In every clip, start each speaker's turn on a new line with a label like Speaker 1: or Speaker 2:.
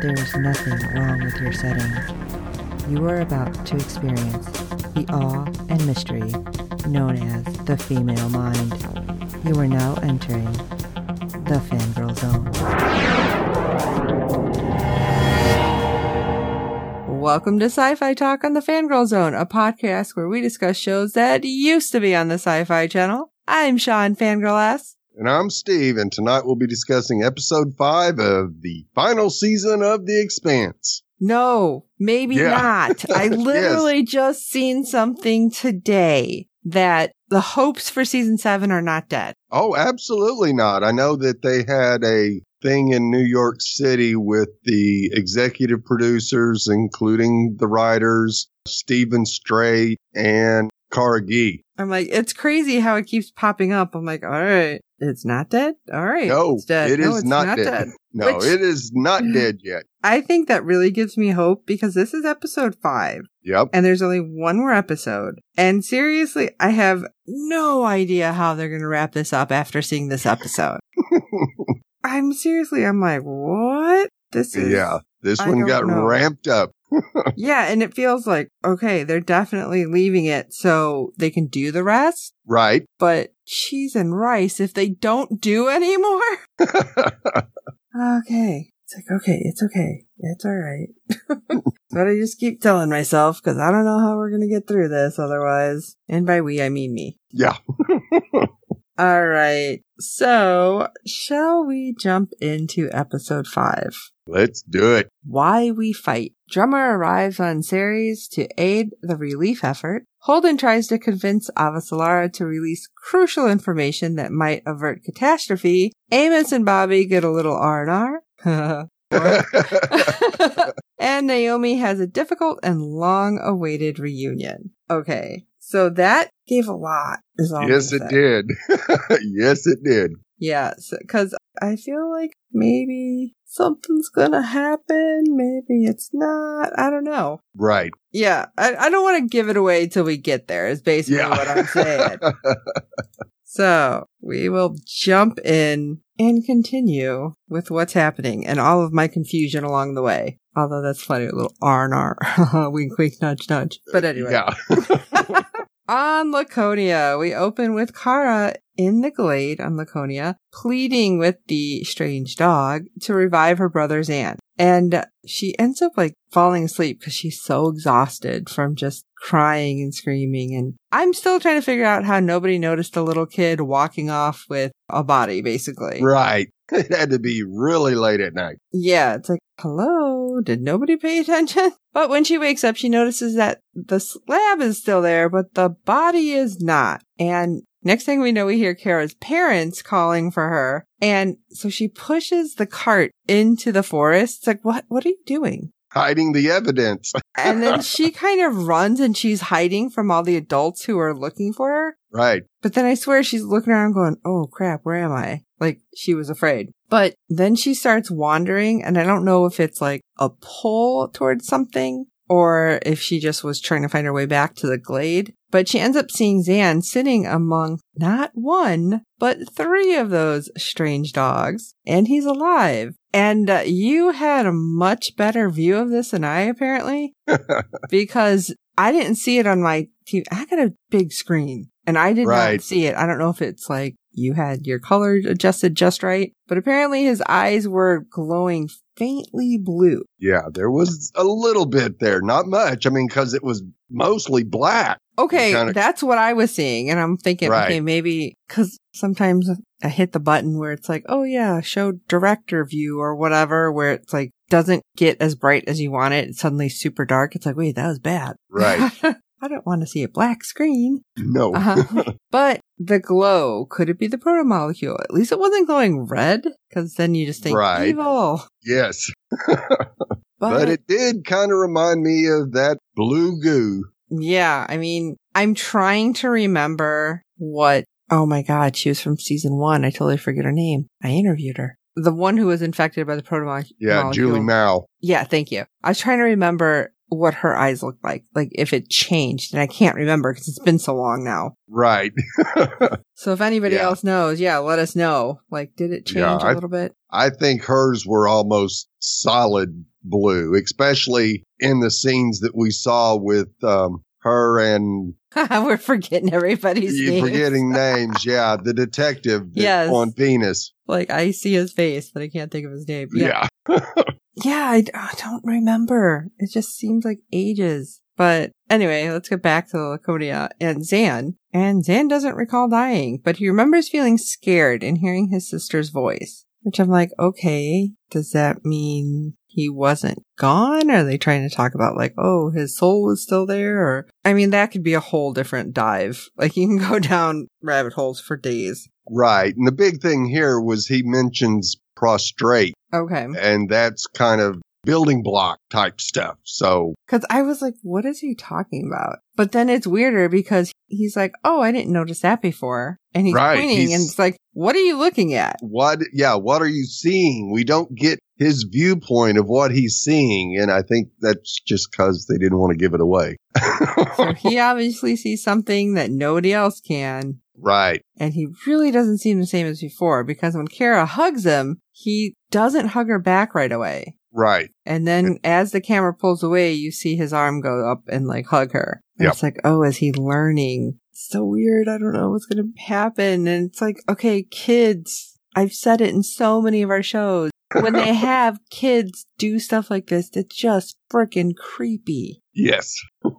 Speaker 1: there is nothing wrong with your setting. You are about to experience the awe and mystery known as the female mind. You are now entering the fangirl zone. Welcome to Sci Fi Talk on the Fangirl Zone, a podcast where we discuss shows that used to be on the Sci Fi Channel. I'm Sean Fangirl S.
Speaker 2: And I'm Steve, and tonight we'll be discussing episode five of the final season of The Expanse.
Speaker 1: No, maybe
Speaker 2: Yeah.
Speaker 1: not. I literally just seen something today that the hopes for season seven are not dead.
Speaker 2: Oh, absolutely not. I know that they had a thing in New York City with the executive producers, including the writers, Steven Strait and Cara Gee.
Speaker 1: I'm like, it's crazy how it keeps popping up. I'm like, all right, it's not dead. All right,
Speaker 2: No,
Speaker 1: it's dead.
Speaker 2: it
Speaker 1: no,
Speaker 2: is
Speaker 1: it's
Speaker 2: not dead. No,
Speaker 1: Which-
Speaker 2: it is not dead yet.
Speaker 1: I think that really gives me hope because this is episode five
Speaker 2: Yep.
Speaker 1: and there's only one more episode. And seriously, I have no idea how they're going to wrap this up after seeing this episode. I'm seriously, I'm like, what? This is,
Speaker 2: yeah. This
Speaker 1: I
Speaker 2: one got
Speaker 1: know.
Speaker 2: ramped up.
Speaker 1: yeah. And it feels like, okay, they're definitely leaving it so they can do the rest.
Speaker 2: Right.
Speaker 1: But cheese and rice, if they don't do anymore. Okay. It's like, okay, it's okay. It's all right. but I just keep telling myself because I don't know how we're going to get through this otherwise. And by we, I mean me.
Speaker 2: yeah.
Speaker 1: All right. So, shall we jump into episode five?
Speaker 2: Let's do it.
Speaker 1: Why We Fight. Drummer arrives on Ceres to aid the relief effort. Holden tries to convince Avasalara to release crucial information that might avert catastrophe. Amos and Bobby get a little R&R. and Naomi has a difficult and long-awaited reunion. Okay. So that gave a lot. Is all
Speaker 2: yes, it did. yes, it did.
Speaker 1: Yes, because I feel like maybe something's gonna happen. Maybe it's not. I don't know.
Speaker 2: Right.
Speaker 1: Yeah, I, I don't want to give it away till we get there. Is basically
Speaker 2: Yeah.
Speaker 1: what I'm saying. so we will jump in and continue with what's happening and all of my confusion along the way. Although that's funny, a little R and R, wink, wink, nudge, nudge. But anyway,
Speaker 2: yeah.
Speaker 1: on Laconia, we open with Kara in the glade on Laconia, pleading with the strange dog to revive her brother Xan. And she ends up like falling asleep because she's so exhausted from just crying and screaming. And I'm still trying to figure out how nobody noticed a little kid walking off with a body, basically.
Speaker 2: right. It had to be really late at night.
Speaker 1: Yeah, it's like, hello, did nobody pay attention? But when she wakes up, she notices that the slab is still there, but the body is not. And next thing we know, we hear Kara's parents calling for her. And so she pushes the cart into the forest. It's like, what, what are you doing?
Speaker 2: Hiding the evidence.
Speaker 1: And then she kind of runs and she's hiding from all the adults who are looking for her.
Speaker 2: right.
Speaker 1: But then I swear she's looking around going, oh crap, where am I? Like she was afraid. But then she starts wandering and I don't know if it's like a pull towards something or if she just was trying to find her way back to the glade. But she ends up seeing Xan sitting among not one, but three of those strange dogs and he's alive. And uh, you had a much better view of this than I apparently because I didn't see it on my TV. I got a big screen and I did not see it. I don't know if it's like you had your color adjusted just right, but apparently his eyes were glowing faintly blue.
Speaker 2: Yeah, there was a little bit there, not much. I mean, because it was mostly black.
Speaker 1: Okay,
Speaker 2: Kinda-
Speaker 1: that's what I was seeing. And I'm thinking,
Speaker 2: Right.
Speaker 1: okay, maybe because sometimes I hit the button where it's like, oh yeah, show director view or whatever, where it's like doesn't get as bright as you want it. It's suddenly super dark. It's like, wait, that was bad.
Speaker 2: Right.
Speaker 1: I don't want to see a black screen.
Speaker 2: No.
Speaker 1: Uh-huh. but the glow, could it be the proto molecule? At least it wasn't glowing red, because then you just think
Speaker 2: Right.
Speaker 1: evil.
Speaker 2: yes.
Speaker 1: But,
Speaker 2: but it did kind of remind me of that blue goo.
Speaker 1: yeah, I mean, I'm trying to remember what. Oh my god, she was from season one. I totally forget her name. I interviewed her. The one who was infected by the protomolecule.
Speaker 2: Yeah, Julie Mao.
Speaker 1: Yeah, thank you. I was trying to remember what her eyes looked like, like if it changed, and I can't remember because it's been so long now.
Speaker 2: Right.
Speaker 1: So if anybody
Speaker 2: Yeah.
Speaker 1: else knows, yeah, let us know. Like, did it change
Speaker 2: Yeah,
Speaker 1: a
Speaker 2: I-
Speaker 1: little bit?
Speaker 2: I think hers were almost solid blue, especially in the scenes that we saw with um, her and
Speaker 1: We're forgetting everybody's names.
Speaker 2: forgetting names. Yeah, the detective
Speaker 1: Yes.
Speaker 2: on Venus.
Speaker 1: Like, I see his face, but I can't think of his name. Yeah,
Speaker 2: Yeah.
Speaker 1: yeah, I, I don't remember. It just seems like ages. But anyway, let's get back to Laconia and Xan. And Xan doesn't recall dying, but he remembers feeling scared and hearing his sister's voice. Which I'm like, okay, does that mean he wasn't gone? Are they trying to talk about like, oh, his soul was still there? Or, I mean, that could be a whole different dive. Like you can go down rabbit holes for days.
Speaker 2: Right. And the big thing here was he mentions prostrate,
Speaker 1: Okay.
Speaker 2: and that's kind of building block type stuff. So,
Speaker 1: Cause I was like, what is he talking about? But then it's weirder because he's like, oh, I didn't notice that before. And he's
Speaker 2: Right,
Speaker 1: pointing
Speaker 2: he's-
Speaker 1: and it's like, what are you looking at?
Speaker 2: what, yeah, what are you seeing? We don't get his viewpoint of what he's seeing. And I think that's just because they didn't want to give it away.
Speaker 1: So he obviously sees something that nobody else can.
Speaker 2: right.
Speaker 1: And he really doesn't seem the same as before because when Kara hugs him, he doesn't hug her back right away.
Speaker 2: Right.
Speaker 1: And then as the camera pulls away, you see his arm go up and like hug her. And
Speaker 2: Yep.
Speaker 1: It's like, oh, is he learning? It's so weird. I don't know what's going to happen. And it's like, okay, kids, I've said it in so many of our shows. When they have kids do stuff like this, it's just freaking creepy.
Speaker 2: Yes.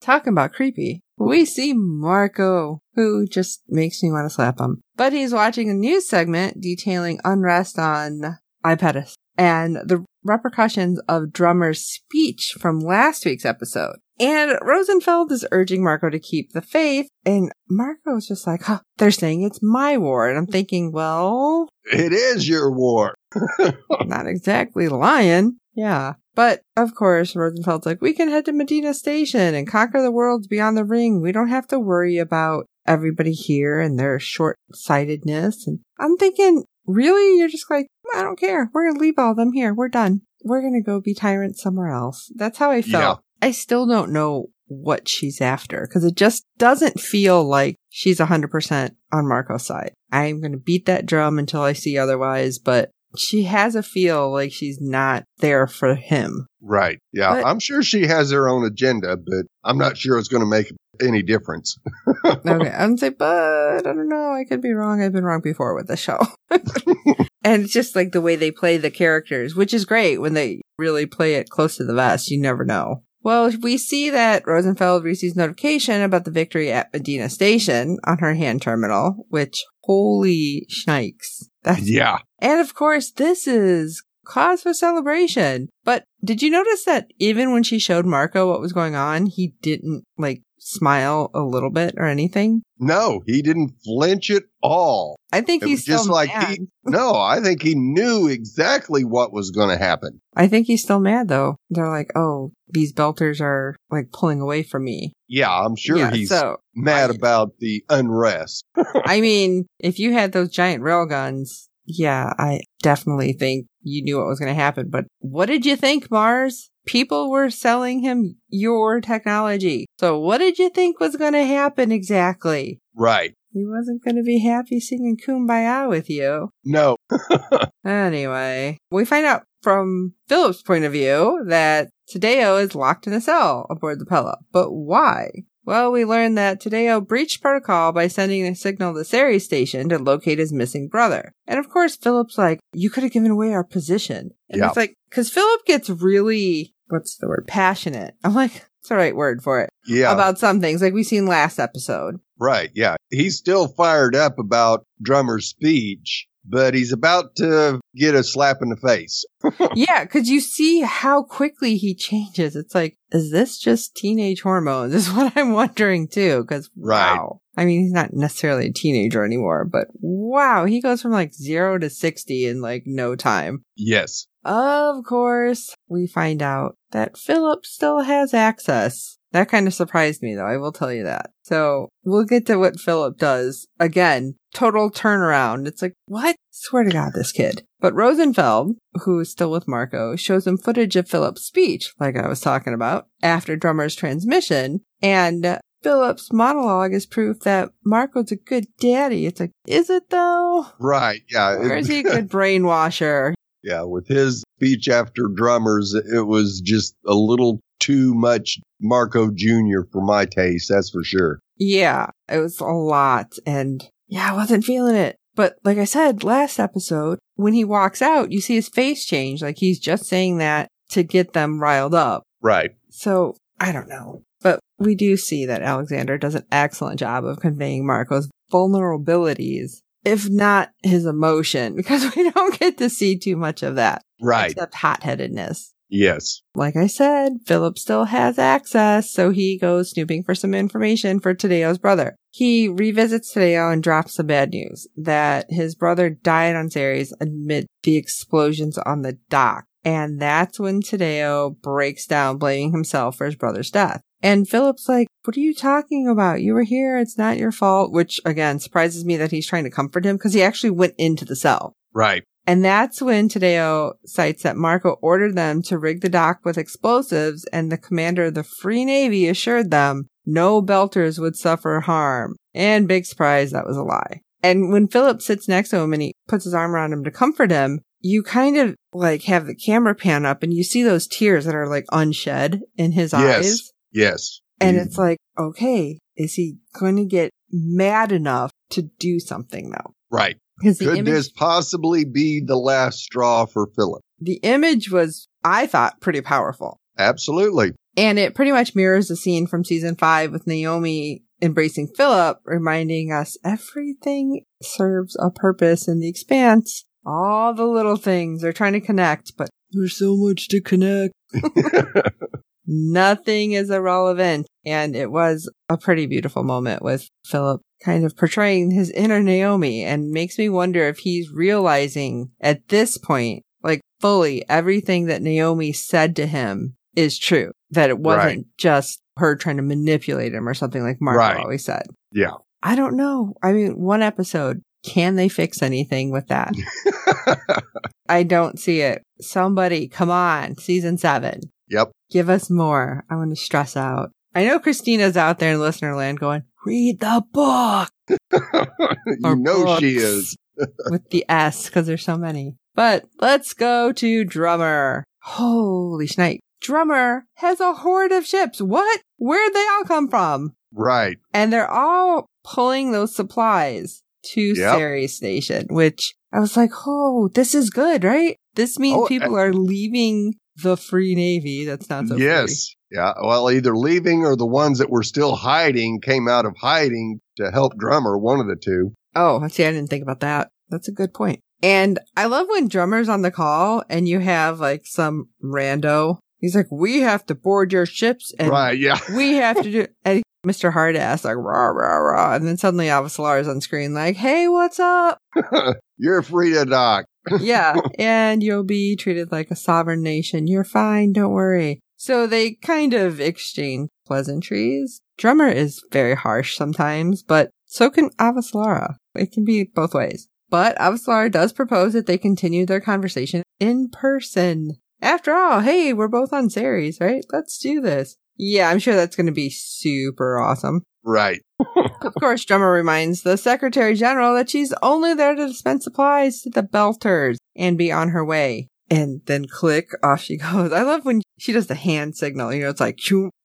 Speaker 1: Talking about creepy, we see Marco, who just makes me want to slap him. But he's watching a news segment detailing unrest on iPadis and the repercussions of Drummer's speech from last week's episode. And Rosenfeld is urging Marco to keep the faith, and Marco's just like, huh, they're saying it's my war. And I'm thinking, well,
Speaker 2: It is your war.
Speaker 1: not exactly lying. Yeah. But of course, Rosenfeld's like, we can head to Medina Station and conquer the worlds beyond the ring. We don't have to worry about everybody here and their short sightedness. And I'm thinking, really? You're just like, I don't care. We're going to leave all them here. We're done. We're going to go be tyrants somewhere else. That's how I felt. I still don't know what she's after because it just doesn't feel like she's 100% on Marco's side. I'm going to beat that drum until I see otherwise, but she has a feel like she's not there for him.
Speaker 2: Right. Yeah.
Speaker 1: But-
Speaker 2: I'm sure she has her own agenda, but I'm not sure it's going to make any difference.
Speaker 1: Okay, I'm say, but I don't know. I could be wrong. I've been wrong before with the show. and it's just like the way they play the characters, which is great when they really play it close to the vest. You never know. Well, we see that Rosenfeld receives notification about the victory at Medina Station on her hand terminal, which holy shnikes. That's
Speaker 2: yeah.
Speaker 1: and of course, this is cause for celebration. But did you notice that even when she showed Marco what was going on, he didn't like smile a little bit or anything?
Speaker 2: No, he didn't flinch at all.
Speaker 1: I think
Speaker 2: It
Speaker 1: he's
Speaker 2: just
Speaker 1: still
Speaker 2: like
Speaker 1: mad.
Speaker 2: he, no, I think he knew exactly what was going to happen.
Speaker 1: I think he's still mad though. They're like, "Oh, these belters are like pulling away from me."
Speaker 2: Yeah, I'm sure
Speaker 1: yeah,
Speaker 2: he's
Speaker 1: so
Speaker 2: mad
Speaker 1: I-
Speaker 2: about the unrest.
Speaker 1: I mean, if you had those giant rail guns, yeah, I definitely think you knew what was going to happen. But what did you think, Mars? People were selling him your technology. So what did you think was going to happen exactly?
Speaker 2: Right.
Speaker 1: He wasn't going to be happy singing Kumbaya with you.
Speaker 2: No.
Speaker 1: Anyway, we find out from Philip's point of view that Tadeo is locked in a cell aboard the Pella. But why? Well, we learned that Tadeo breached protocol by sending a signal to Ceres station to locate his missing brother. And of course, Philip's like, you could have given away our position. And
Speaker 2: Yeah.
Speaker 1: it's like, cause Philip gets really, what's the word? Passionate. I'm like, it's the right word for it.
Speaker 2: Yeah.
Speaker 1: About some things, like we seen last episode.
Speaker 2: right. Yeah. He's still fired up about Drummer's speech, but he's about to get a slap in the face.
Speaker 1: yeah, because you see how quickly he changes. It's like, is this just teenage hormones? Is what I'm wondering too. Because
Speaker 2: Right.
Speaker 1: wow, I mean, he's not necessarily a teenager anymore, but wow, he goes from like zero to sixty in like no time.
Speaker 2: Yes.
Speaker 1: of course, we find out that Philip still has access. That kind of surprised me though, I will tell you that. So we'll get to what Philip does. Again, total turnaround. It's like, what? Swear to God, this kid. But Rosenfeld, who is still with Marco, shows him footage of Philip's speech, like I was talking about, after Drummer's transmission. And Philip's monologue is proof that Marco's a good daddy. It's like, is it though?
Speaker 2: Right. Yeah.
Speaker 1: Or is he a good brainwasher?
Speaker 2: yeah. With his speech after drummers, it was just a little too much Marco Jr. for my taste. That's for sure.
Speaker 1: Yeah, it was a lot. And yeah, I wasn't feeling it. But like I said last episode, when he walks out, you see his face change. Like he's just saying that to get them riled up.
Speaker 2: Right.
Speaker 1: So I don't know. But we do see that Alexander does an excellent job of conveying Marco's vulnerabilities, if not his emotion, because we don't get to see too much of that.
Speaker 2: Right.
Speaker 1: Except hot headedness.
Speaker 2: Yes.
Speaker 1: Like I said, Philip still has access, so he goes snooping for some information for Tadeo's brother. He revisits Tadeo and drops the bad news that his brother died on Ceres amid the explosions on the dock. And that's when Tadeo breaks down, blaming himself for his brother's death. And Philip's like, what are you talking about? You were here. It's not your fault. Which again surprises me that he's trying to comfort him because he actually went into the cell.
Speaker 2: Right.
Speaker 1: And that's when Tadeo cites that Marco ordered them to rig the dock with explosives and the commander of the Free Navy assured them no belters would suffer harm. And big surprise, that was a lie. And when Philip sits next to him and he puts his arm around him to comfort him, you kind of like have the camera pan up and you see those tears that are like unshed in his
Speaker 2: Yes.
Speaker 1: eyes.
Speaker 2: Yes.
Speaker 1: And
Speaker 2: Mm.
Speaker 1: it's like, okay, is he going to get mad enough to do something though?
Speaker 2: right. Could
Speaker 1: image,
Speaker 2: this possibly be the last straw for Philip?
Speaker 1: the image was, I thought, pretty powerful.
Speaker 2: Absolutely.
Speaker 1: And it pretty much mirrors the scene from season five with Naomi embracing Philip, reminding us everything serves a purpose in the expanse. All the little things are trying to connect, but there's so much to connect. Nothing is irrelevant. And it was a pretty beautiful moment with Philip kind of portraying his inner Naomi and makes me wonder if he's realizing at this point, like fully everything that Naomi said to him is true. That it wasn't
Speaker 2: Right.
Speaker 1: just her trying to manipulate him or something like Marco
Speaker 2: Right.
Speaker 1: always said.
Speaker 2: Yeah.
Speaker 1: I don't know. I mean, one episode. Can they fix anything with that? I don't see it. Somebody, come on, season seven.
Speaker 2: yep.
Speaker 1: Give us more. I want to stress out. I know Christina's out there in listener land going, read the book
Speaker 2: you know she is.
Speaker 1: with the S because there's so many. But let's go to Drummer. Holy shnipe. Drummer has a horde of ships. What? Where'd they all come from?
Speaker 2: Right.
Speaker 1: And they're all pulling those supplies to
Speaker 2: Yep.
Speaker 1: Ceres Station, which I was like, oh, this is good, right? This means
Speaker 2: Oh,
Speaker 1: people are leaving the free navy. That's not so
Speaker 2: yes. Yeah. Well, either leaving or the ones that were still hiding came out of hiding to help Drummer, one of the two.
Speaker 1: Oh, see, I didn't think about that. That's a good point. And I love when drummer's on the call and you have like some rando. He's like, we have to board your ships and
Speaker 2: right. Yeah.
Speaker 1: we have to do, and Mr. Hardass like, rah, rah, rah. And then suddenly Avasalar is on screen like, hey, what's up?
Speaker 2: You're free to dock.
Speaker 1: yeah. And you'll be treated like a sovereign nation. You're fine. Don't worry. So they kind of exchange pleasantries. Drummer is very harsh sometimes, but so can Avasalara. It can be both ways. But Avasalara does propose that they continue their conversation in person. After all, hey, we're both on Ceres, right? Let's do this. Yeah, I'm sure that's going to be super awesome.
Speaker 2: Right.
Speaker 1: Of course, Drummer reminds the Secretary General that she's only there to dispense supplies to the Belters and be on her way. And then click, off she goes. I love when she does the hand signal. You know, it's like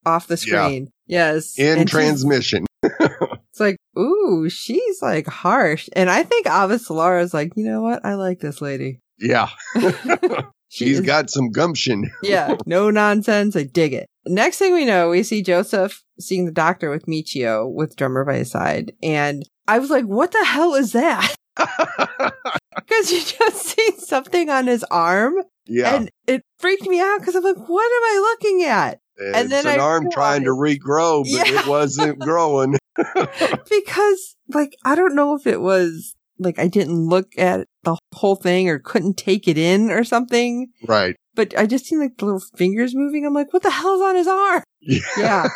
Speaker 1: off the
Speaker 2: Yeah.
Speaker 1: screen. Yes.
Speaker 2: In
Speaker 1: And
Speaker 2: transmission.
Speaker 1: It's like, ooh, she's like harsh. And I think Avasalara is like, you know what? I like this lady.
Speaker 2: Yeah.
Speaker 1: She
Speaker 2: She's
Speaker 1: is-
Speaker 2: got some gumption.
Speaker 1: yeah, no nonsense. I dig it. Next thing we know, we see Joseph seeing the doctor with Michio with drummer by his side. And I was like, what the hell is that? Because you just see something on his arm
Speaker 2: yeah.
Speaker 1: and it freaked me out because I'm like, what am I looking at?
Speaker 2: it's
Speaker 1: then
Speaker 2: an
Speaker 1: I
Speaker 2: arm trying to regrow, but
Speaker 1: Yeah.
Speaker 2: it wasn't growing.
Speaker 1: Because, like, I don't know if it was like I didn't look at the whole thing or couldn't take it in or something.
Speaker 2: Right.
Speaker 1: But I just seen like the little fingers moving. I'm like, what the hell's on his arm? Yeah.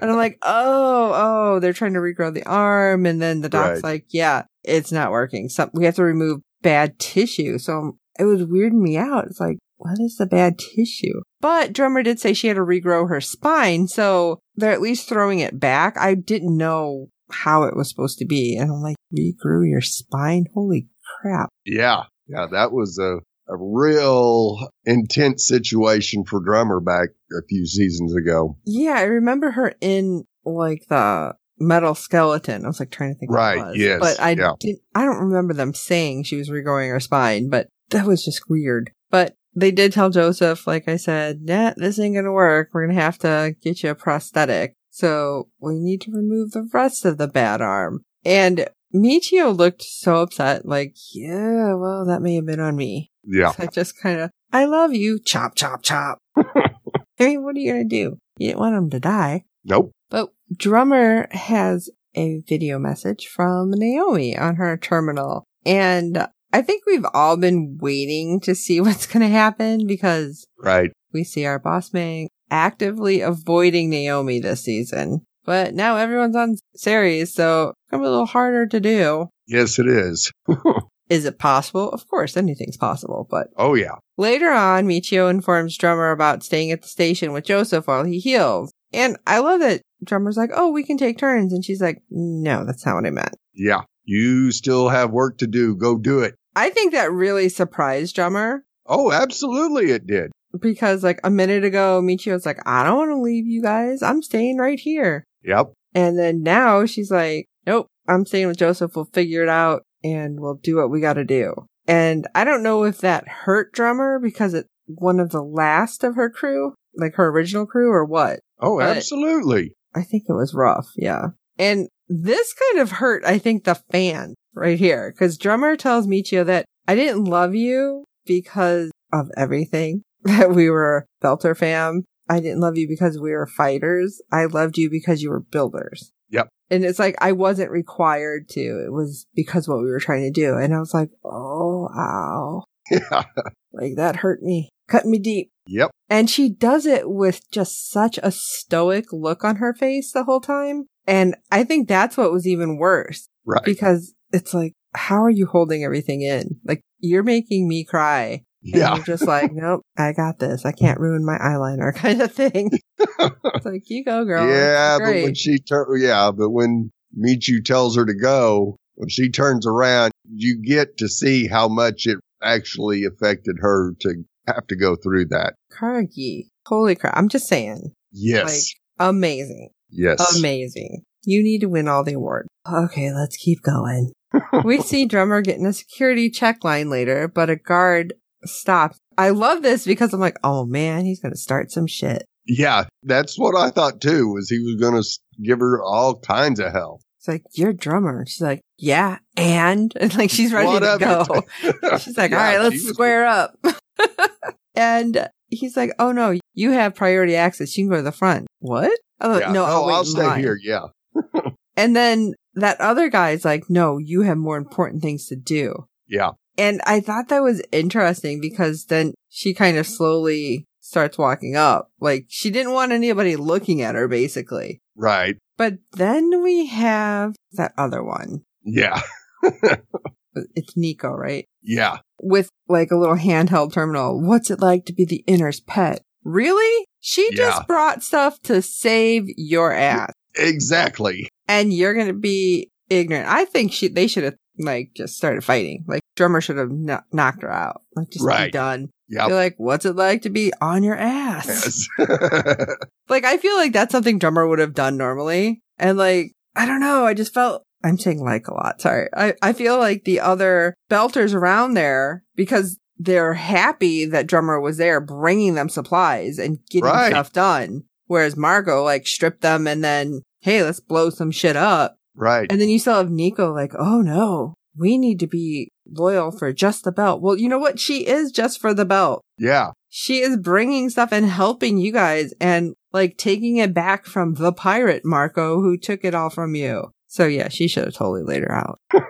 Speaker 1: And I'm like, oh, oh, they're trying to regrow the arm. And then the doc's
Speaker 2: Right.
Speaker 1: like, yeah, it's not working. So we have to remove bad tissue. So it was weirding me out. It's like, what is the bad tissue? But drummer did say she had to regrow her spine. So they're at least throwing it back. I didn't know how it was supposed to be. And I'm like, regrew your spine? Holy crap.
Speaker 2: yeah. Yeah. That was a, a real intense situation for drummer back a few seasons ago.
Speaker 1: Yeah, I remember her in like the metal skeleton. I was like trying to think. what it
Speaker 2: Right,
Speaker 1: was.
Speaker 2: yes,
Speaker 1: but I
Speaker 2: yeah.
Speaker 1: didn't. I don't remember them saying she was regrowing her spine. But that was just weird. But they did tell Joseph, like I said, nah, this ain't gonna work. We're gonna have to get you a prosthetic. So we need to remove the rest of the bad arm. And Michio looked so upset, like, yeah, well, that may have been on me.
Speaker 2: Yeah.
Speaker 1: I just kind of, I love you, chop, chop, chop. I mean, what are you going to do? You didn't want him to die.
Speaker 2: Nope.
Speaker 1: But Drummer has a video message from Naomi on her terminal. And I think we've all been waiting to see what's going to happen because
Speaker 2: Right.
Speaker 1: we see our boss man actively avoiding Naomi this season. But now everyone's on Ceres, so it's going to be a little harder to do.
Speaker 2: Yes, it is.
Speaker 1: Is it possible? Of course, anything's possible, but
Speaker 2: Oh, yeah.
Speaker 1: Later on, Michio informs Drummer about staying at the station with Joseph while he heals. And I love that Drummer's like, oh, we can take turns. And she's like, no, that's not what I meant.
Speaker 2: Yeah. You still have work to do. Go do it.
Speaker 1: I think that really surprised Drummer
Speaker 2: Oh, absolutely it did.
Speaker 1: because like a minute ago, Michio was like, I don't want to leave you guys. I'm staying right here.
Speaker 2: Yep.
Speaker 1: And then now she's like, nope, I'm staying with Joseph. We'll figure it out and we'll do what we got to do. And I don't know if that hurt Drummer because it's one of the last of her crew, like her original crew or what.
Speaker 2: Oh,
Speaker 1: But-
Speaker 2: absolutely.
Speaker 1: I think it was rough. Yeah. And this kind of hurt, I think, the fan right here because Drummer tells Michio that I didn't love you because of everything that we were Belter fam. I didn't love you because we were fighters. I loved you because you were builders.
Speaker 2: Yep.
Speaker 1: And it's like I wasn't required to. It was because what we were trying to do. And I was like, oh, ow.
Speaker 2: Yeah.
Speaker 1: Like that hurt me. Cut me deep.
Speaker 2: Yep.
Speaker 1: And she does it with just such a stoic look on her face the whole time. And I think that's what was even worse
Speaker 2: Right.
Speaker 1: because it's like, how are you holding everything in? Like, you're making me cry. And
Speaker 2: Yeah.
Speaker 1: you're just like, nope, I got this. I can't ruin my eyeliner kind of thing. it's like, you go, girl.
Speaker 2: yeah, but when she tur- yeah, but when Michu tells her to go, when she turns around, you get to see how much it actually affected her to have to go through that.
Speaker 1: Cara Gee. Holy crap. I'm just saying.
Speaker 2: Yes.
Speaker 1: Like, amazing.
Speaker 2: yes.
Speaker 1: Amazing. You need to win all the awards. Okay, let's keep going. we see Drummer getting a security check line later, but a guard stops. I love this because I'm like, oh man, he's going to start some shit.
Speaker 2: Yeah, that's what I thought too. Was he was going to give her all kinds of hell?
Speaker 1: It's like, you're drummer. She's like, yeah, and, and like she's ready to go. She's like,
Speaker 2: Yeah,
Speaker 1: all right, let's
Speaker 2: was-
Speaker 1: square up. and he's like, oh no, you have priority access. You can go to the front. What? Oh,
Speaker 2: Yeah.
Speaker 1: no, oh,
Speaker 2: I'll,
Speaker 1: I'll
Speaker 2: stay
Speaker 1: line.
Speaker 2: here. Yeah.
Speaker 1: And then that other guy's like, no, you have more important things to do.
Speaker 2: Yeah.
Speaker 1: And I thought that was interesting because then she kind of slowly starts walking up. Like she didn't want anybody looking at her basically.
Speaker 2: Right.
Speaker 1: But then we have that other one.
Speaker 2: Yeah.
Speaker 1: It's Nico, right?
Speaker 2: Yeah.
Speaker 1: With like a little handheld terminal. What's it like to be the inner's pet? Really? She
Speaker 2: Yeah.
Speaker 1: just brought stuff to save your ass.
Speaker 2: Exactly.
Speaker 1: And you're gonna be ignorant. I think she they should have like just started fighting. Like drummer should have kno- knocked her out. Like just be
Speaker 2: Right.
Speaker 1: done.
Speaker 2: Yep.
Speaker 1: Be like, what's it like to be on your ass?
Speaker 2: Yes.
Speaker 1: Like I feel like that's something drummer would have done normally. And like I don't know. I just felt I'm saying like a lot. Sorry. I I feel like the other belters around there because they're happy that drummer was there bringing them supplies and getting
Speaker 2: Right.
Speaker 1: stuff done. Whereas Margot like stripped them and then hey, let's blow some shit up.
Speaker 2: right.
Speaker 1: And then you still have Nico like, oh no, we need to be loyal for just the belt. Well, you know what? She is just for the belt.
Speaker 2: Yeah.
Speaker 1: She is bringing stuff and helping you guys and like taking it back from the pirate Marco who took it all from you. So yeah, she should have totally laid her out.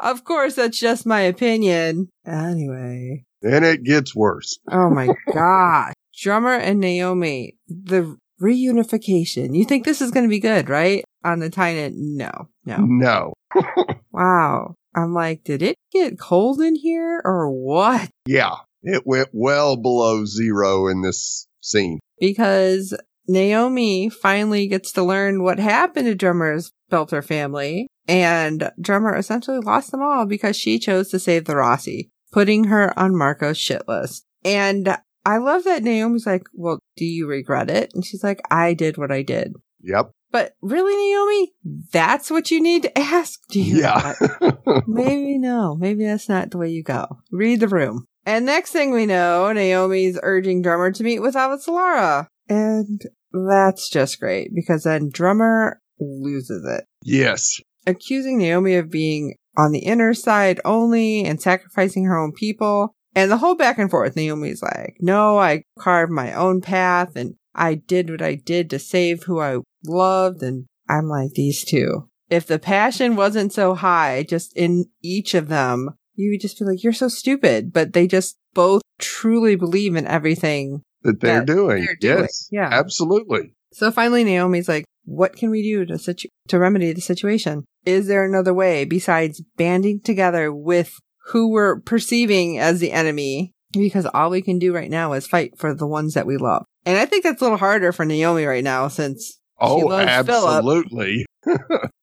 Speaker 1: Of course, that's just my opinion. Anyway.
Speaker 2: And it gets worse.
Speaker 1: Oh my gosh. Drummer and Naomi, the reunification. You think this is going to be good, right? On the Tynan? No, no.
Speaker 2: No.
Speaker 1: Wow. I'm like, did it get cold in here or what?
Speaker 2: Yeah. It went well below zero in this scene.
Speaker 1: Because Naomi finally gets to learn what happened to Drummer's Belter family. And Drummer essentially lost them all because she chose to save the Roci, putting her on Marco's shit list. And I love that Naomi's like, well, do you regret it? And she's like, I did what I did.
Speaker 2: Yep.
Speaker 1: But really, Naomi, that's what you need to ask. Do you?
Speaker 2: Yeah.
Speaker 1: Maybe no. Maybe that's not the way you go. Read the room. And next thing we know, Naomi's urging Drummer to meet with Avasarala. And that's just great because then Drummer loses it,
Speaker 2: yes.
Speaker 1: accusing Naomi of being on the inner side only and sacrificing her own people. And the whole back and forth, Naomi's like, no, I carved my own path and I did what I did to save who I loved. And I'm like, these two. If the passion wasn't so high just in each of them, you would just be like, you're so stupid. But they just both truly believe in everything.
Speaker 2: That they're
Speaker 1: That
Speaker 2: doing.
Speaker 1: they're doing.
Speaker 2: Yes.
Speaker 1: Yeah.
Speaker 2: Absolutely.
Speaker 1: So finally, Naomi's like, what can we do to situ- to remedy the situation? Is there another way besides banding together with who we're perceiving as the enemy? Because all we can do right now is fight for the ones that we love. And I think that's a little harder for Naomi right now since
Speaker 2: Oh,
Speaker 1: loves Philip.
Speaker 2: absolutely.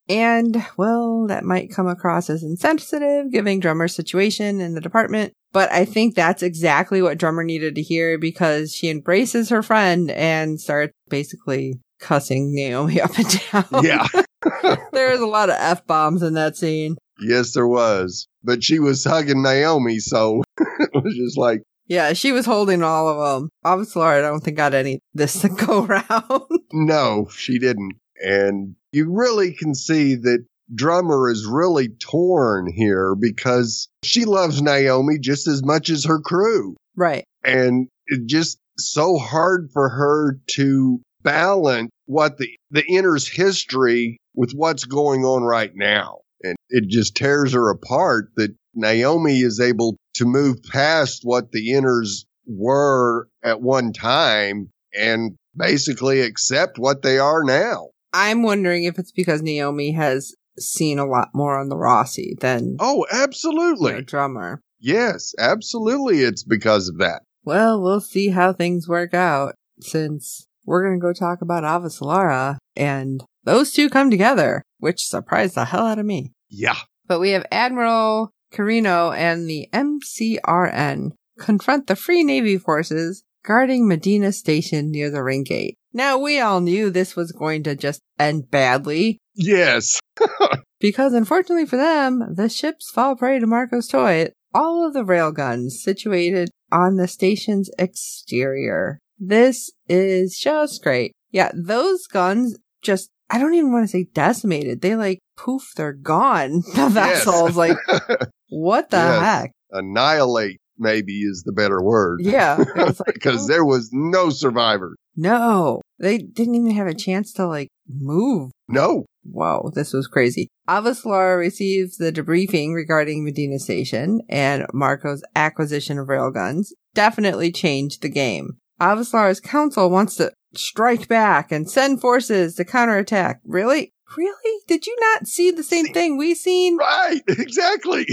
Speaker 1: And, well, that might come across as insensitive, giving Drummer's situation in the department. But I think that's exactly what Drummer needed to hear because she embraces her friend and starts basically cussing Naomi up and down.
Speaker 2: Yeah.
Speaker 1: There's a lot of F bombs in that scene.
Speaker 2: Yes, there was. But she was hugging Naomi, so it was just like,
Speaker 1: Yeah, she was holding all of them. Obviously, I don't think got any this to go around.
Speaker 2: no, she didn't. And you really can see that Drummer is really torn here because she loves Naomi just as much as her crew.
Speaker 1: right.
Speaker 2: And it's just so hard for her to balance what the, the inner's history with what's going on right now. And it just tears her apart that Naomi is able to move past what the inners were at one time and basically accept what they are now.
Speaker 1: I'm wondering if it's because Naomi has seen a lot more on the Roci than
Speaker 2: Oh, absolutely.
Speaker 1: drummer.
Speaker 2: Yes, absolutely. It's because of that.
Speaker 1: Well, we'll see how things work out since we're going to go talk about Avasalara and those two come together, which surprised the hell out of me.
Speaker 2: Yeah.
Speaker 1: But we have Admiral Carino and the MCRN confront the Free Navy forces guarding Medina Station near the ring gate. Now, we all knew this was going to just end badly
Speaker 2: Yes.
Speaker 1: because unfortunately for them, the ships fall prey to Marco's toy. All of the railguns situated on the station's exterior. This is just great. Yeah, those guns just, I don't even want to say decimated. They like poof, they're gone. The vessels, like, what the
Speaker 2: Yes.
Speaker 1: heck?
Speaker 2: Annihilate maybe is the better word.
Speaker 1: Yeah. Like,
Speaker 2: because there was no survivor.
Speaker 1: no, they didn't even have a chance to like move.
Speaker 2: No.
Speaker 1: Whoa, this was crazy. Avaslar receives the debriefing regarding Medina Station and Marco's acquisition of railguns definitely changed the game. Avaslar's council wants to strike back and send forces to counterattack. Really? Really? Did you not see the same thing we seen?
Speaker 2: Right. Exactly.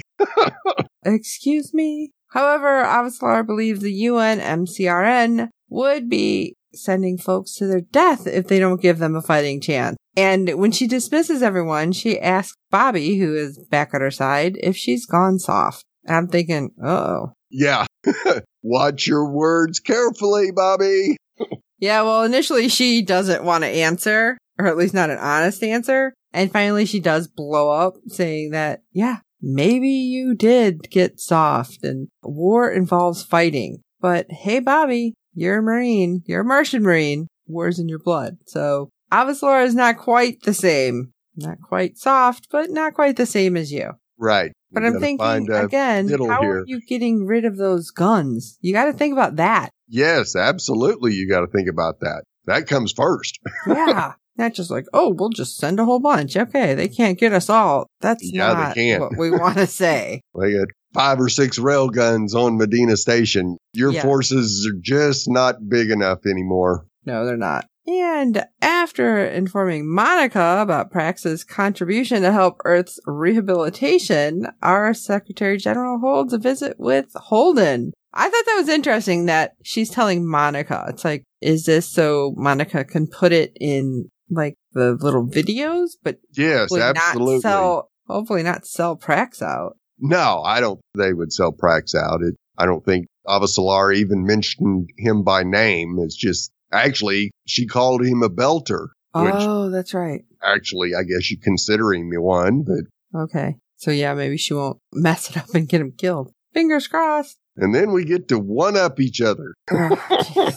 Speaker 1: Excuse me? However, Avaslar believes the UNMCRN would be sending folks to their death if they don't give them a fighting chance. And when she dismisses everyone, she asks Bobby, who is back at her side, if she's gone soft. And I'm thinking, oh.
Speaker 2: Yeah. Watch your words carefully, Bobby.
Speaker 1: Yeah, well, initially she doesn't want to answer, or at least not an honest answer. And finally she does blow up saying that, yeah, maybe you did get soft and war involves fighting. But hey, Bobby, you're a Marine. You're a Martian Marine. War's in your blood. So Avaslar is not quite the same. Not quite soft, but not quite the same as you.
Speaker 2: Right.
Speaker 1: But I'm thinking again, how
Speaker 2: here.
Speaker 1: are you getting rid of those guns? You got to think about that.
Speaker 2: Yes, absolutely. You got to think about that. That comes first.
Speaker 1: Yeah. Not just like, oh, we'll just send a whole bunch. Okay, they can't get us all. That's
Speaker 2: Yeah, they
Speaker 1: not
Speaker 2: can't.
Speaker 1: what we want to say.
Speaker 2: They got five or six rail guns on Medina Station. Your
Speaker 1: Yeah.
Speaker 2: forces are just not big enough anymore.
Speaker 1: No, they're not. And after informing Monica about Prax's contribution to help Earth's rehabilitation, our Secretary General holds a visit with Holden. I thought that was interesting that she's telling Monica. It's like, is this so Monica can put it in like the little videos, but
Speaker 2: Yes, absolutely.
Speaker 1: not sell, hopefully not sell Prax out.
Speaker 2: No, I don't. They would sell Prax out. It, I don't think Avasalar even mentioned him by name. It's just actually she called him a belter. Which
Speaker 1: oh, that's right.
Speaker 2: actually, I guess you consider him one, but
Speaker 1: Okay. So yeah, maybe she won't mess it up and get him killed. Fingers crossed.
Speaker 2: and then we get to one up each other.
Speaker 1: Oh, jeez.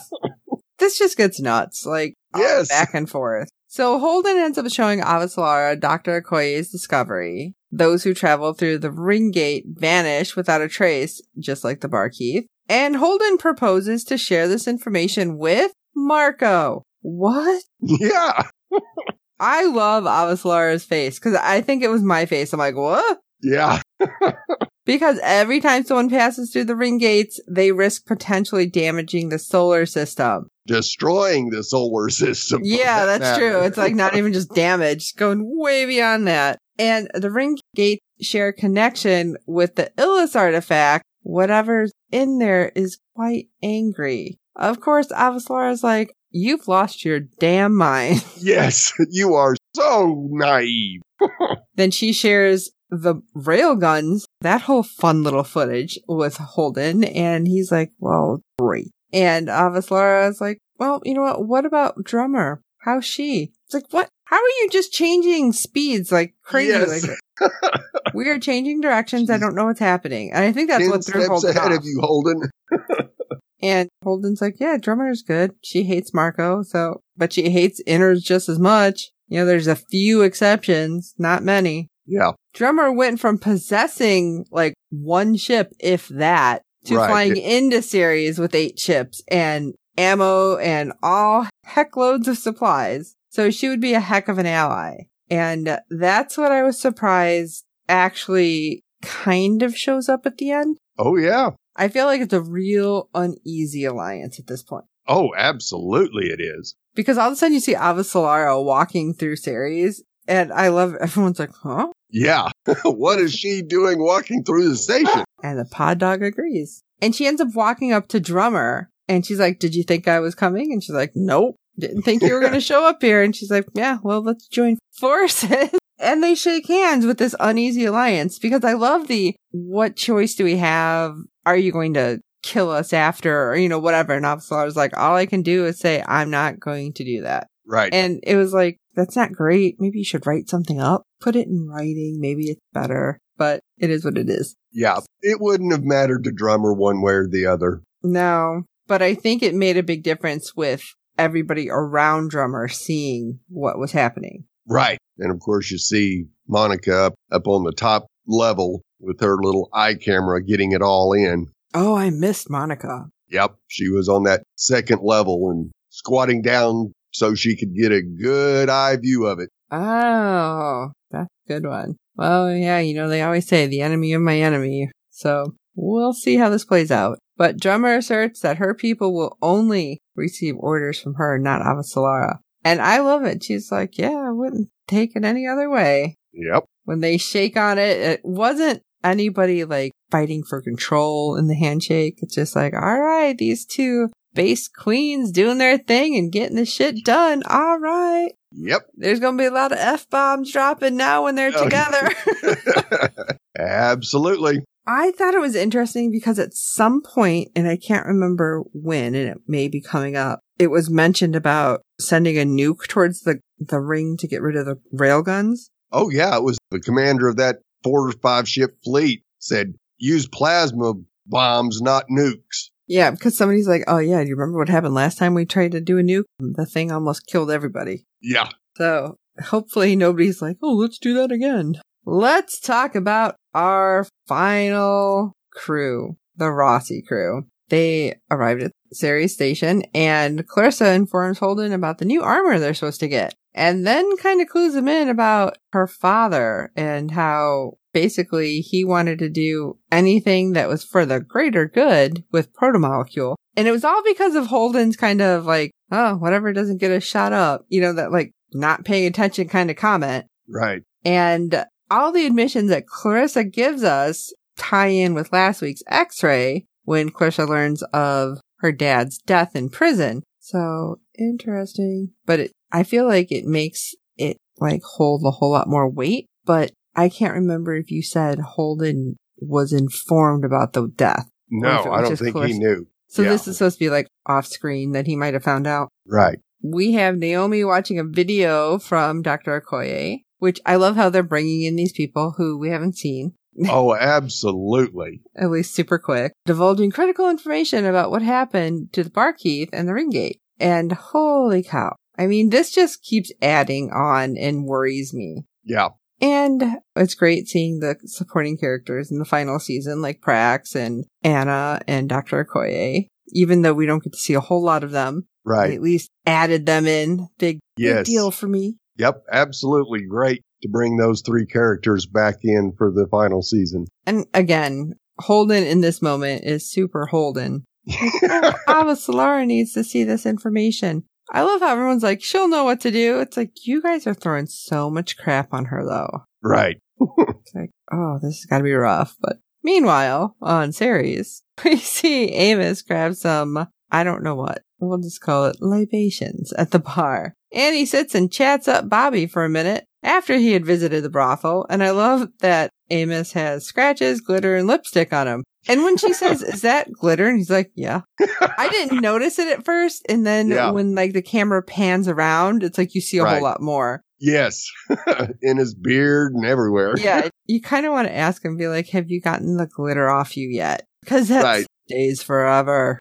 Speaker 1: this just gets nuts. Like
Speaker 2: Yes.
Speaker 1: back and forth. So Holden ends up showing Avasalara Dr. Okoye's discovery. Those who travel through the ring gate vanish without a trace, just like the Barkeith. And Holden proposes to share this information with Marco. What?
Speaker 2: Yeah,
Speaker 1: I love Avasalara's face because I think it was my face. I'm like, what?
Speaker 2: yeah,
Speaker 1: Because every time someone passes through the ring gates, they risk potentially damaging the solar system.
Speaker 2: destroying the solar system.
Speaker 1: Yeah,
Speaker 2: that
Speaker 1: that's true. It's like not even just damage, going way beyond that. And the ring gates share connection with the Ilus artifact. Whatever's in there is quite angry. Of course, Avasalar is like, you've lost your damn mind.
Speaker 2: yes, you are so naive.
Speaker 1: Then she shares the railguns, that whole fun little footage with Holden, and he's like, well, great. And Avaslara is like, well, you know what? What about Drummer? How's she? It's like, what? How are you just changing speeds like crazy?
Speaker 2: Yes.
Speaker 1: Like, we are changing directions. I don't know what's happening. And I think that's
Speaker 2: Ten
Speaker 1: what threw
Speaker 2: steps
Speaker 1: Holden
Speaker 2: ahead
Speaker 1: off.
Speaker 2: of you, Holden.
Speaker 1: And Holden's like, yeah, Drummer's good. She hates Marco, so, but she hates Inners just as much. You know, there's a few exceptions, not many.
Speaker 2: Yeah,
Speaker 1: Drummer went from possessing like one ship, if that, to
Speaker 2: Right.
Speaker 1: flying into Ceres with eight ships and ammo and all heck loads of supplies. So she would be a heck of an ally. And that's what I was surprised actually kind of shows up at the end.
Speaker 2: Oh yeah.
Speaker 1: I feel like it's a real uneasy alliance at this point.
Speaker 2: Oh, absolutely it is.
Speaker 1: Because all of a sudden you see Avasalara walking through Ceres and I love everyone's like, huh?
Speaker 2: Yeah. what is she doing walking through the station?
Speaker 1: And the pod dog agrees. And she ends up walking up to Drummer and she's like, Did you think I was coming? And she's like, Nope. Didn't think you were going to show up here. And she's like, Yeah, well, let's join forces. and they shake hands with this uneasy alliance because I love the what choice do we have? Are you going to kill us after or, you know, whatever? And Avasalar was like, All I can do is say, I'm not going to do that.
Speaker 2: Right.
Speaker 1: And it was like, that's not great. Maybe you should write something up, put it in writing. Maybe it's better, but it is what it is.
Speaker 2: yeah. It wouldn't have mattered to drummer one way or the other.
Speaker 1: No, but I think it made a big difference with everybody around drummer seeing what was happening.
Speaker 2: Right. And of course you see Monica up, up on the top level with her little eye camera getting it all in.
Speaker 1: Oh, I missed Monica.
Speaker 2: Yep. She was on that second level and squatting down so she could get a good eye view of it.
Speaker 1: Oh, that's a good one. Well, yeah, you know, they always say the enemy of my enemy. So we'll see how this plays out. But Drummer asserts that her people will only receive orders from her, not Avasalara. And I love it. She's like, yeah, I wouldn't take it any other way.
Speaker 2: Yep.
Speaker 1: When they shake on it, it wasn't anybody like fighting for control in the handshake. It's just like, all right, these two base queens doing their thing and getting the shit done. All right.
Speaker 2: Yep.
Speaker 1: There's going to be a lot of F bombs dropping now when they're
Speaker 2: Oh,
Speaker 1: together.
Speaker 2: Absolutely.
Speaker 1: I thought it was interesting because at some point, and I can't remember when, and it may be coming up, it was mentioned about sending a nuke towards the, the ring to get rid of the railguns.
Speaker 2: Oh yeah, it was the commander of that four or five ship fleet said use plasma bombs, not nukes.
Speaker 1: Yeah, because somebody's like, oh yeah, do you remember what happened last time we tried to do a nuke? The thing almost killed everybody.
Speaker 2: Yeah.
Speaker 1: So hopefully nobody's like, oh, let's do that again. Let's talk about our final crew, the Roci crew. They arrived at Ceres station and Clarissa informs Holden about the new armor they're supposed to get. And then kind of clues him in about her father and how basically he wanted to do anything that was for the greater good with protomolecule. And it was all because of Holden's kind of like, oh, whatever doesn't get us shot up, you know, that like not paying attention kind of comment.
Speaker 2: Right.
Speaker 1: And all the admissions that Clarissa gives us tie in with last week's x-ray when Clarissa learns of her dad's death in prison. So interesting. But it, I feel like it makes it like hold a whole lot more weight, but I can't remember if you said Holden was informed about the death.
Speaker 2: No, I don't think he knew.
Speaker 1: So yeah. this is supposed to be like off screen that he might have found out.
Speaker 2: Right.
Speaker 1: We have Naomi watching a video from Dr. Okoye, which I love how they're bringing in these people who we haven't seen.
Speaker 2: Oh, absolutely.
Speaker 1: At least super quick, divulging critical information about what happened to the Barkeith and the Ringgate. And holy cow. I mean, this just keeps adding on and worries me.
Speaker 2: Yeah.
Speaker 1: And it's great seeing the supporting characters in the final season, like Prax and Anna and Dr. Okoye. Even though we don't get to see a whole lot of them,
Speaker 2: right?
Speaker 1: at least added them in. Big, yes. big deal for me.
Speaker 2: Yep, absolutely great to bring those three characters back in for the final season.
Speaker 1: And again, Holden in this moment is super Holden. Ava ah, Solara needs to see this information. I love how everyone's like, she'll know what to do. It's like, you guys are throwing so much crap on her though.
Speaker 2: Right.
Speaker 1: it's like, oh, this has got to be rough. But meanwhile, on Ceres, we see Amos grab some, I don't know what, we'll just call it libations at the bar. And he sits and chats up Bobbie for a minute after he had visited the brothel. And I love that Amos has scratches, glitter, and lipstick on him. And when she says, "Is that glitter?" and he's like, "Yeah," I didn't notice it at first, and then yeah. when like the camera pans around, it's like you see a right. whole lot more.
Speaker 2: Yes, in his beard and everywhere.
Speaker 1: yeah, you kind of want to ask him, be like, "Have you gotten the glitter off you yet?" Because that right. stays forever.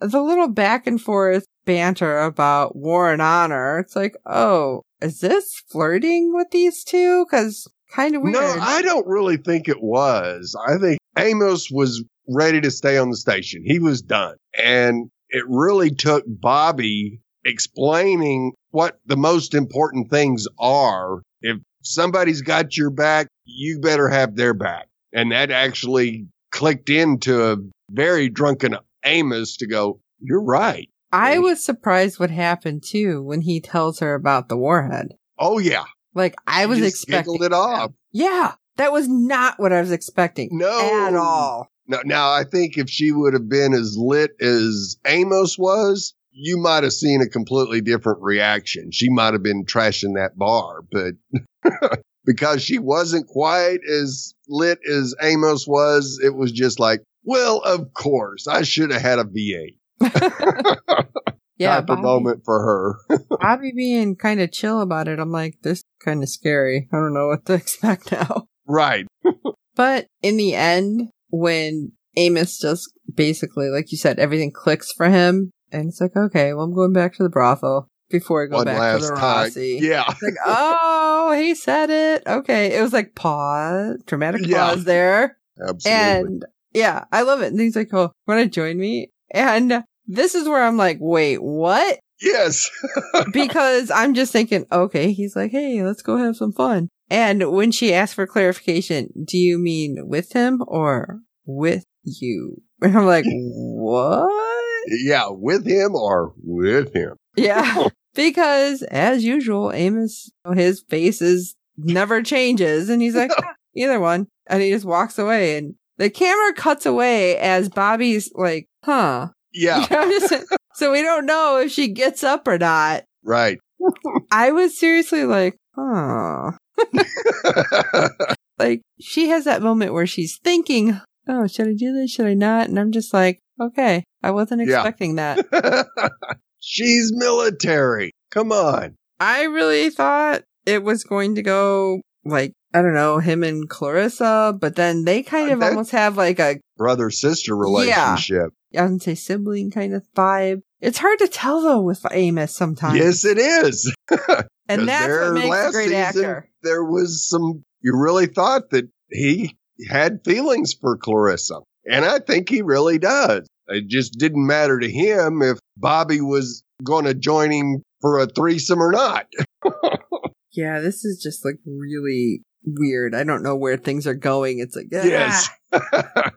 Speaker 1: the little back and forth banter about war and honor. It's like, oh, is this flirting with these two? Because kind of weird.
Speaker 2: No, I don't really think it was. I think Amos was ready to stay on the station. He was done. And it really took Bobbie explaining what the most important things are. If somebody's got your back, you better have their back. And that actually clicked into a very drunken Amos to go, you're right.
Speaker 1: I was surprised what happened too when he tells her about the warhead.
Speaker 2: Oh yeah.
Speaker 1: Like I was expecting
Speaker 2: it off.
Speaker 1: Yeah. That was not what I was expecting.
Speaker 2: No.
Speaker 1: At all.
Speaker 2: No, now I think if she would have been as lit as Amos was, you might have seen a completely different reaction. She might have been trashing that bar, but because she wasn't quite as lit as Amos was, it was just like, well, of course, I should have had a V8.
Speaker 1: yeah,
Speaker 2: type Bobbie, moment for her.
Speaker 1: Bobbie being kind of chill about it, I'm like, this kind of scary. I don't know what to expect now.
Speaker 2: Right.
Speaker 1: but in the end, when Amos just basically, like you said, everything clicks for him, and it's like, okay, well, I'm going back to the brothel before I go
Speaker 2: One
Speaker 1: back to the Roci.
Speaker 2: Time. Yeah.
Speaker 1: It's like, oh, he said it. Okay. It was like pause, dramatic yeah. pause there.
Speaker 2: Absolutely.
Speaker 1: And yeah, I love it. And he's like, oh, want to join me? And this is where I'm like, wait, what?
Speaker 2: Yes.
Speaker 1: because I'm just thinking, okay, he's like, hey, let's go have some fun. And when she asked for clarification, do you mean with him or with you? And I'm like, what?
Speaker 2: Yeah, with him or with him.
Speaker 1: Yeah. because as usual, Amos, his face is never changes. And he's like, ah, either one. And he just walks away. And the camera cuts away as Bobbie's like, huh.
Speaker 2: Yeah.
Speaker 1: So we don't know if she gets up or not.
Speaker 2: Right.
Speaker 1: I was seriously like, huh. like she has that moment where she's thinking, oh, should I do this? Should I not? And I'm just like, okay, I wasn't expecting yeah. that.
Speaker 2: she's military. Come on.
Speaker 1: I really thought it was going to go like, I don't know, him and Clarissa, but then they kind uh, of almost have like a
Speaker 2: brother sister relationship.
Speaker 1: Yeah. I wouldn't say sibling kind of vibe. It's hard to tell though with Amos sometimes.
Speaker 2: Yes, it is.
Speaker 1: and that's what makes a great season, actor.
Speaker 2: There was some, you really thought that he had feelings for Clarissa. And I think he really does. It just didn't matter to him if Bobby was going to join him for a threesome or not.
Speaker 1: yeah, this is just like really weird. I don't know where things are going. It's like, ah.
Speaker 2: Yes.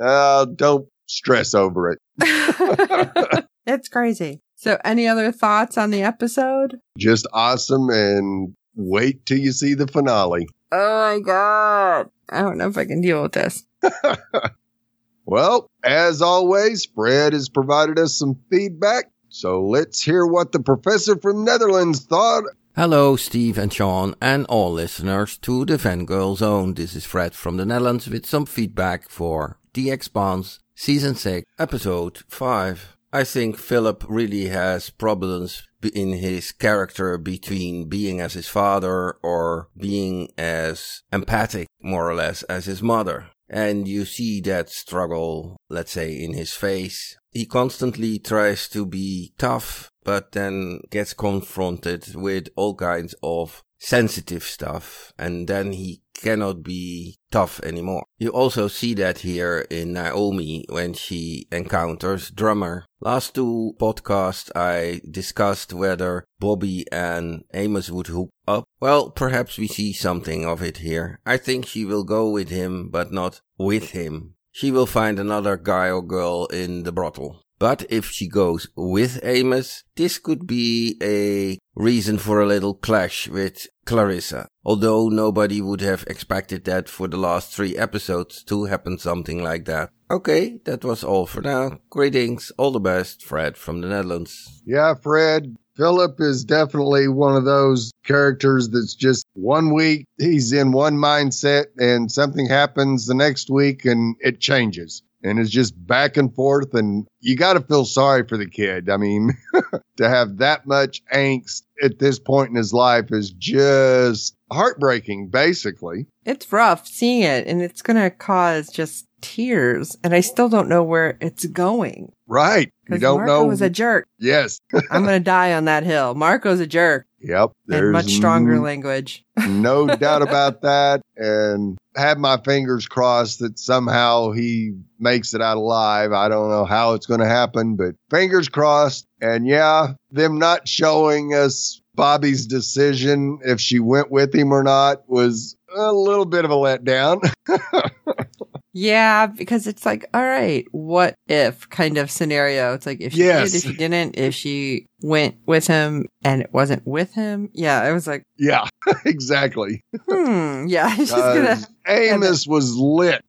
Speaker 2: uh, don't stress over it.
Speaker 1: it's crazy. So, any other thoughts on the episode?
Speaker 2: Just awesome and wait till you see the finale.
Speaker 1: Oh my god. I don't know if I can deal with this.
Speaker 2: well, as always, Fred has provided us some feedback. So let's hear what the professor from Netherlands thought.
Speaker 3: Hello, Steve and Sean, and all listeners to the Fangirl Zone. This is Fred from the Netherlands with some feedback for The Expanse, Season 6, Episode 5. I think Filip really has problems in his character between being as his father or being as empathic, more or less, as his mother. And you see that struggle, let's say, in his face. He constantly tries to be tough, but then gets confronted with all kinds of sensitive stuff, and then he cannot be tough anymore. You also see that here in Naomi when she encounters Drummer. Last two podcasts I discussed whether Bobbie and Amos would hook up. Well, perhaps we see something of it here. I think she will go with him, but not with him. She will find another guy or girl in the brothel. But if she goes with Amos, this could be a reason for a little clash with Clarissa. Although nobody would have expected that for the last three episodes to happen something like that. Okay, that was all for now. Greetings, all the best, Fred from the Netherlands.
Speaker 2: Yeah, Fred. Filip is definitely one of those characters that's just one week he's in one mindset and something happens the next week and it changes and it's just back and forth. And you got to feel sorry for the kid. I mean, to have that much angst at this point in his life is just heartbreaking, basically.
Speaker 1: It's rough seeing it, and it's going to cause just tears. And I still don't know where it's going.
Speaker 2: Right.
Speaker 1: You don't Marco know. was a jerk.
Speaker 2: Yes.
Speaker 1: I'm going to die on that hill. Marco's a jerk.
Speaker 2: Yep.
Speaker 1: And much stronger n- language.
Speaker 2: no doubt about that. And have my fingers crossed that somehow he makes it out alive. I don't know how it's going to happen, but fingers crossed. And yeah, them not showing us Bobbie's decision if she went with him or not was a little bit of a letdown.
Speaker 1: Yeah, because it's like, all right, what if kind of scenario. It's like if she yes. did, if she didn't, if she went with him and it wasn't with him. Yeah, I was like,
Speaker 2: yeah, exactly.
Speaker 1: Hmm. Yeah, she's gonna.
Speaker 2: Amos was lit.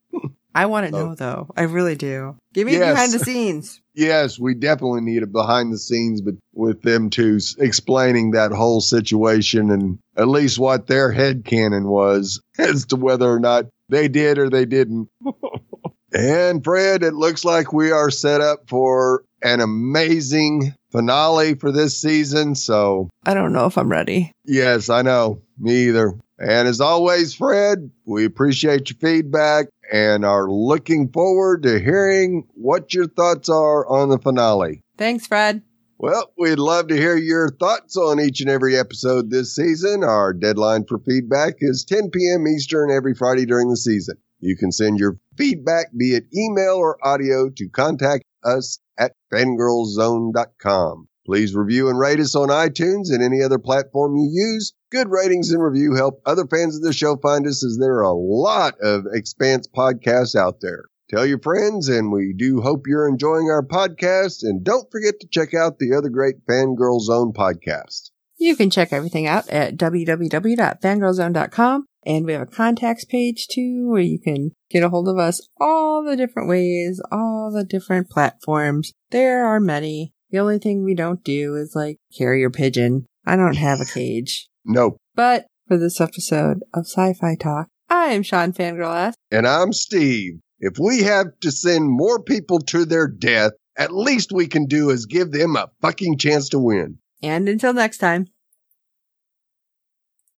Speaker 1: I want to know though. I really do. Give me yes. behind the scenes.
Speaker 2: Yes, we definitely need a behind the scenes, but with them two explaining that whole situation and at least what their head canon was as to whether or not they did or they didn't. and Fred, it looks like we are set up for an amazing finale for this season. So
Speaker 1: I don't know if I'm ready.
Speaker 2: Yes, I know. Me either. And as always, Fred, we appreciate your feedback and are looking forward to hearing what your thoughts are on the finale.
Speaker 1: Thanks, Fred.
Speaker 2: Well, we'd love to hear your thoughts on each and every episode this season. Our deadline for feedback is 10 p.m. Eastern every Friday during the season. You can send your feedback, be it email or audio, to contact us at fangirlzone.com. Please review and rate us on iTunes and any other platform you use. Good ratings and review help other fans of the show find us as there are a lot of Expanse podcasts out there. Tell your friends, and we do hope you're enjoying our podcast. And don't forget to check out the other great Fangirl Zone podcasts.
Speaker 1: You can check everything out at www.fangirlzone.com. And we have a contacts page too, where you can get a hold of us all the different ways, all the different platforms. There are many. The only thing we don't do is like carrier pigeon. I don't have a cage.
Speaker 2: Nope.
Speaker 1: But for this episode of Sci-Fi Talk, I am Sean Fangirl.
Speaker 2: And I'm Steve. If we have to send more people to their death, at least we can do is give them a fucking chance to win.
Speaker 1: And until next time.